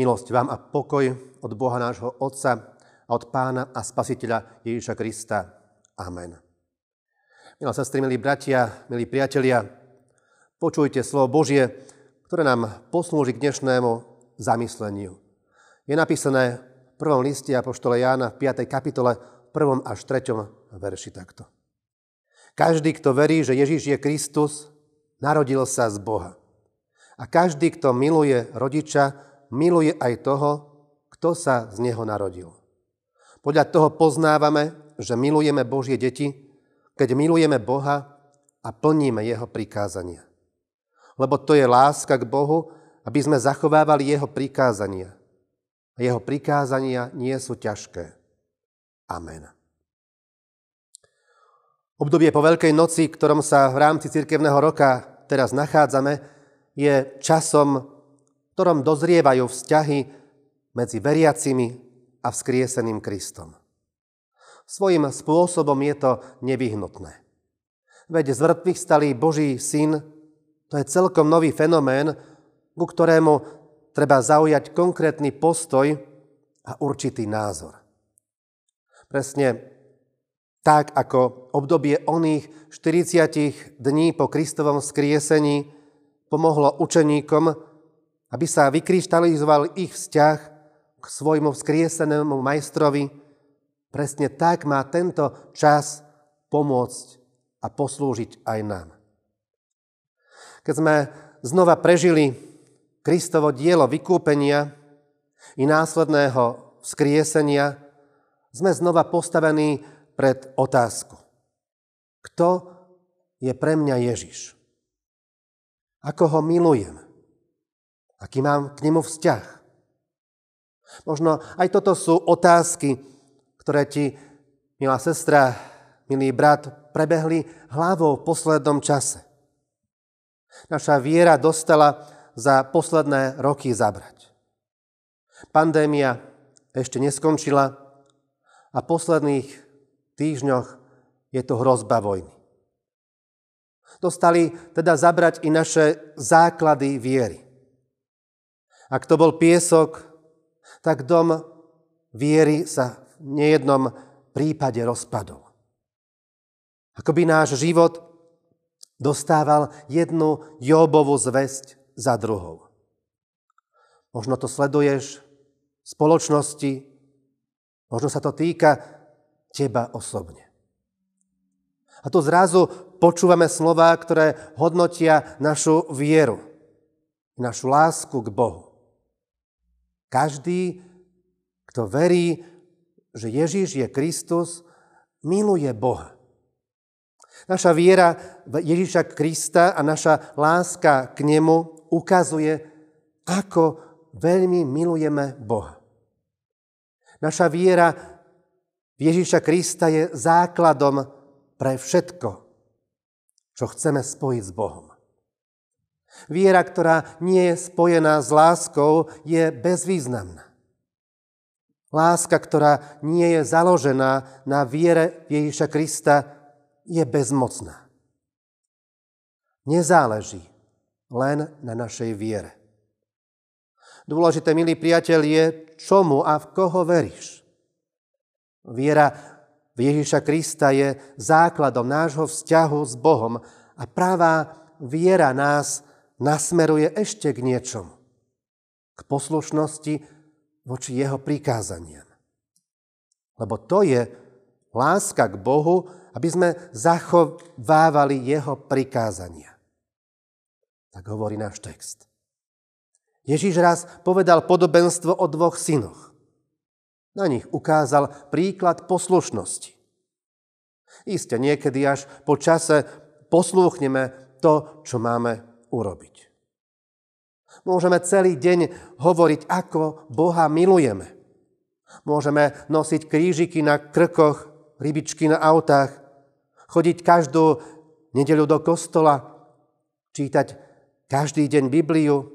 Milosť vám a pokoj od Boha nášho Otca a od Pána a Spasiteľa Ježiša Krista. Amen. Milá sestry, milí bratia, milí priatelia, počujte slovo Božie, ktoré nám poslúži k dnešnému zamysleniu. Je napísané v prvom liste Apoštole Jána v 5. kapitole, 1. až 3. verši takto. Každý, kto verí, že Ježiš je Kristus, narodil sa z Boha. A každý, kto miluje rodiča, miluje aj toho, kto sa z neho narodil. Podľa toho poznávame, že milujeme Božie deti, keď milujeme Boha a plníme Jeho prikázania. Lebo to je láska k Bohu, aby sme zachovávali Jeho prikázania. A Jeho prikázania nie sú ťažké. Amen. Obdobie po Veľkej noci, ktorom sa v rámci cirkevného roka teraz nachádzame, je časom ktorom dozrievajú vzťahy medzi veriacimi a vzkrieseným Kristom. Svojím spôsobom je to nevyhnutné. Veď z mŕtvych stalý Boží syn, to je celkom nový fenomén, ku ktorému treba zaujať konkrétny postoj a určitý názor. Presne tak, ako obdobie oných 40 dní po Kristovom skriesení pomohlo učeníkom aby sa vykryštalizoval ich vzťah k svojmu vzkriesenému majstrovi, presne tak má tento čas pomôcť a poslúžiť aj nám. Keď sme znova prežili Kristovo dielo vykúpenia i následného vzkriesenia, sme znova postavení pred otázku. Kto je pre mňa Ježiš? Ako ho milujem? Aký mám k nemu vzťah? Možno aj toto sú otázky, ktoré ti, milá sestra, milý brat, prebehli hlavou v poslednom čase. Naša viera dostala za posledné roky zabrať. Pandémia ešte neskončila a v posledných týždňoch je to hrozba vojny. Dostali teda zabrať i naše základy viery. Ak to bol piesok, tak dom viery sa v nejednom prípade rozpadol. Ako by náš život dostával jednu Jobovú zväzť za druhou. Možno to sleduješ v spoločnosti, možno sa to týka teba osobne. A tu zrazu počúvame slova, ktoré hodnotia našu vieru, našu lásku k Bohu. Každý, kto verí, že Ježíš je Kristus, miluje Boha. Naša viera v Ježíša Krista a naša láska k nemu ukazuje, ako veľmi milujeme Boha. Naša viera v Ježíša Krista je základom pre všetko, čo chceme spojiť s Bohom. Viera, ktorá nie je spojená s láskou, je bezvýznamná. Láska, ktorá nie je založená na viere Ježiša Krista, je bezmocná. Nezáleží len na našej viere. Dôležité, milý priateľ, je, čomu a v koho veríš. Viera v Ježiša Krista je základom nášho vzťahu s Bohom a pravá viera nás nasmeruje ešte k niečomu. K poslušnosti voči jeho prikázaniam. Lebo to je láska k Bohu, aby sme zachovávali jeho prikázania. Tak hovorí náš text. Ježíš raz povedal podobenstvo o dvoch synoch. Na nich ukázal príklad poslušnosti. Isté niekedy až po čase poslúchneme to, čo máme urobiť. Môžeme celý deň hovoriť, ako Boha milujeme. Môžeme nosiť krížiky na krkoch, rybičky na autách, chodiť každú nedeľu do kostola, čítať každý deň Bibliu,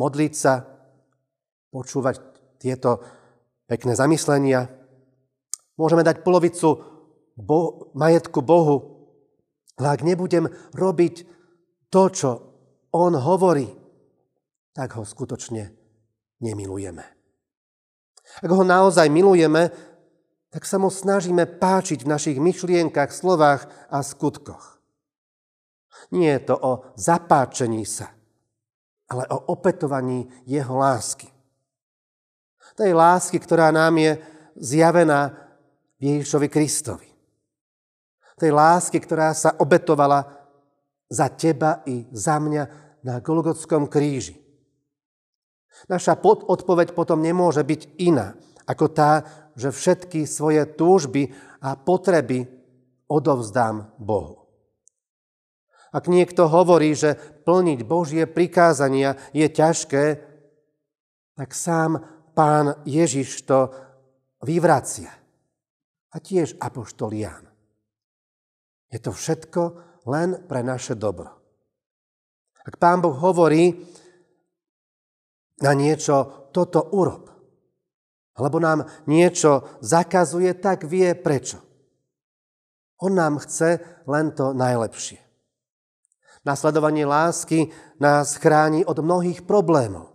modliť sa, počúvať tieto pekné zamyslenia. Môžeme dať polovicu bo- majetku Bohu, ale ak nebudem robiť to, čo on hovorí, tak ho skutočne nemilujeme. Ak ho naozaj milujeme, tak sa mu snažíme páčiť v našich myšlienkach, slovách a skutkoch. Nie je to o zapáčení sa, ale o opetovaní jeho lásky. Tej lásky, ktorá nám je zjavená Ježišovi Kristovi. Tej lásky, ktorá sa obetovala za teba i za mňa na Golgotskom kríži. Naša odpoveď potom nemôže byť iná ako tá, že všetky svoje túžby a potreby odovzdám Bohu. Ak niekto hovorí, že plniť Božie prikázania je ťažké, tak sám pán Ježiš to vyvracia. A tiež apoštol Ján. Je to všetko len pre naše dobro. Ak pán Boh hovorí na niečo, toto urob, alebo nám niečo zakazuje, tak vie prečo. On nám chce len to najlepšie. Nasledovanie lásky nás chráni od mnohých problémov.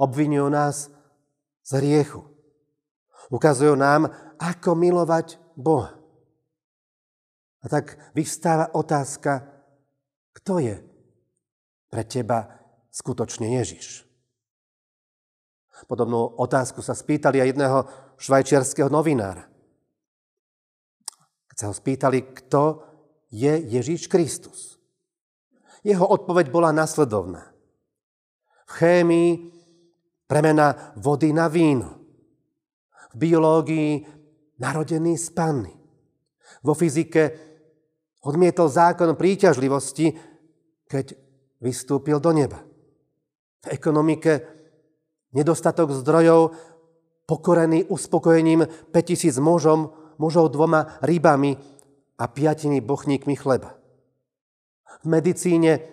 Obvinujú nás z hriechu. Ukazujú nám, ako milovať Boha. A tak vystáva otázka, kto je pre teba skutočne Ježiš. Podobnú otázku sa spýtali aj jedného švajčiarského novinára. Keď sa ho spýtali, kto je Ježíš Kristus. Jeho odpoveď bola nasledovná. V chémii premena vody na víno. V biológii narodený z panny. Vo fyzike odmietol zákon príťažlivosti, keď vystúpil do neba. V ekonomike Nedostatok zdrojov, pokorený uspokojením 5000 mužom, mužov dvoma rybami a piatimi bochníkmi chleba. V medicíne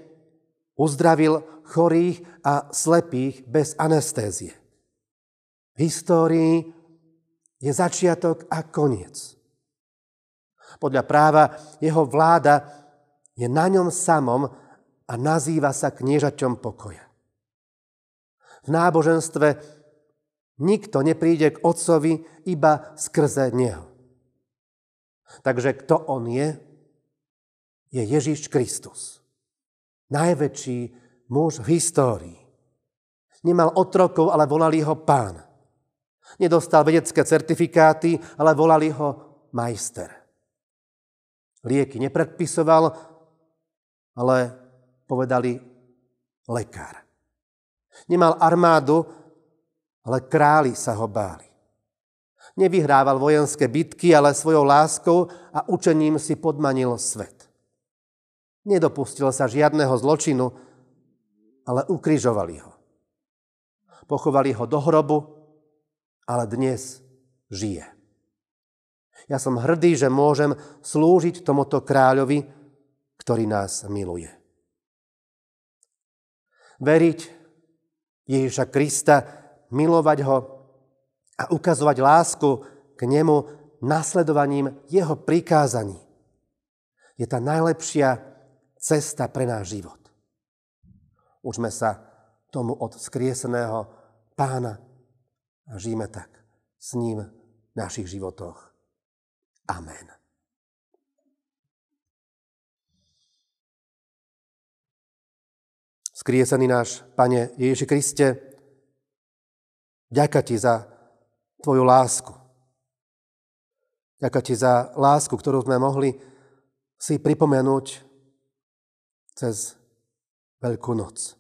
uzdravil chorých a slepých bez anestézie. V histórii je začiatok a koniec. Podľa práva jeho vláda je na ňom samom a nazýva sa kniežaťom pokoja v náboženstve nikto nepríde k Otcovi iba skrze Neho. Takže kto On je? Je Ježíš Kristus. Najväčší muž v histórii. Nemal otrokov, ale volali ho pán. Nedostal vedecké certifikáty, ale volali ho majster. Lieky nepredpisoval, ale povedali lekár. Nemal armádu, ale králi sa ho báli. Nevyhrával vojenské bitky, ale svojou láskou a učením si podmanil svet. Nedopustil sa žiadneho zločinu, ale ukrižovali ho. Pochovali ho do hrobu, ale dnes žije. Ja som hrdý, že môžem slúžiť tomuto kráľovi, ktorý nás miluje. Veriť Ježiša Krista, milovať ho a ukazovať lásku k nemu nasledovaním jeho prikázaní. Je tá najlepšia cesta pre náš život. Užme sa tomu od skrieseného pána a žijeme tak s ním v našich životoch. Amen. Skriesený náš Pane Ježiši Kriste, ďaká Ti za Tvoju lásku. Ďaká Ti za lásku, ktorú sme mohli si pripomenúť cez Veľkú noc.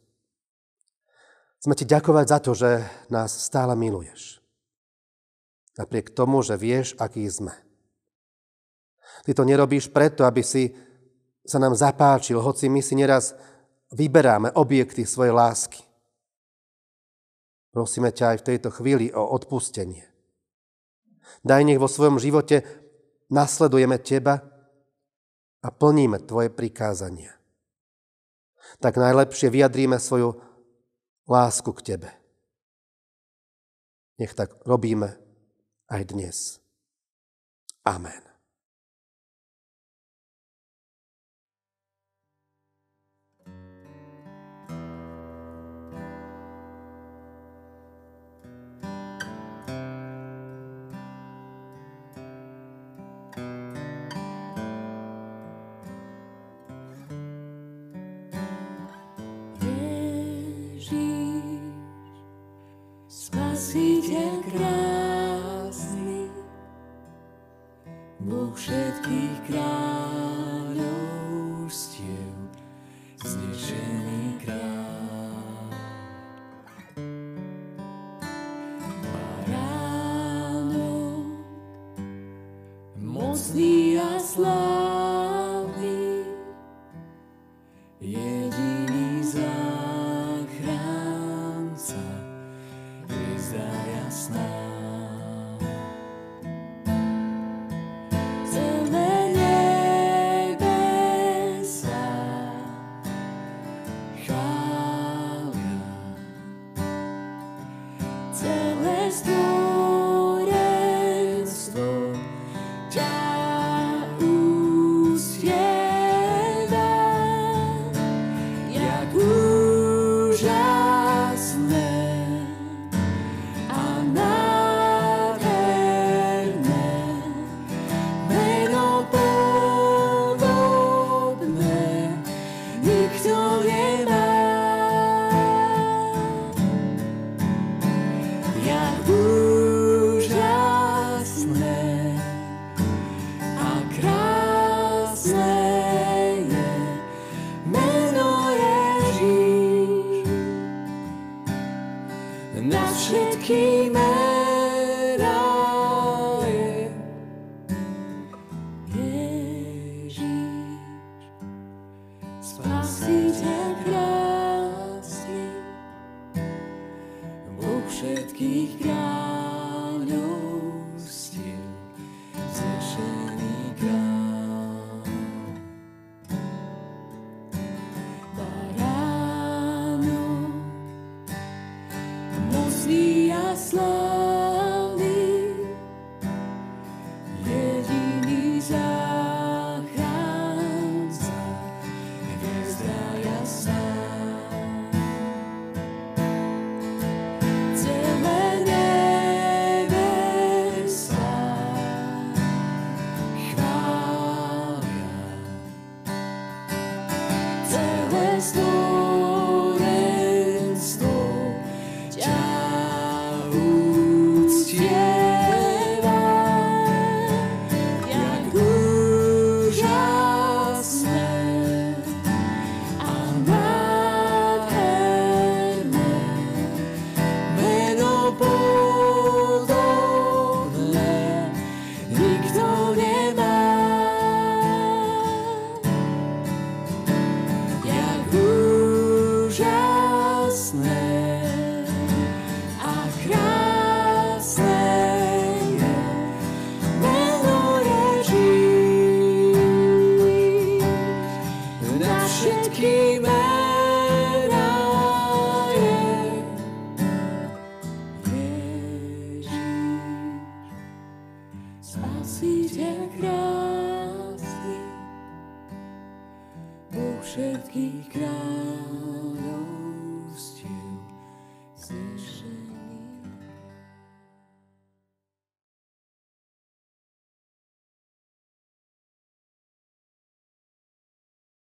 Sme Ti ďakovať za to, že nás stále miluješ. Napriek tomu, že vieš, aký sme. Ty to nerobíš preto, aby si sa nám zapáčil, hoci my si neraz vyberáme objekty svojej lásky. Prosíme ťa aj v tejto chvíli o odpustenie. Daj nech vo svojom živote nasledujeme teba a plníme tvoje prikázania. Tak najlepšie vyjadríme svoju lásku k tebe. Nech tak robíme aj dnes. Amen. See the llegas. Všetky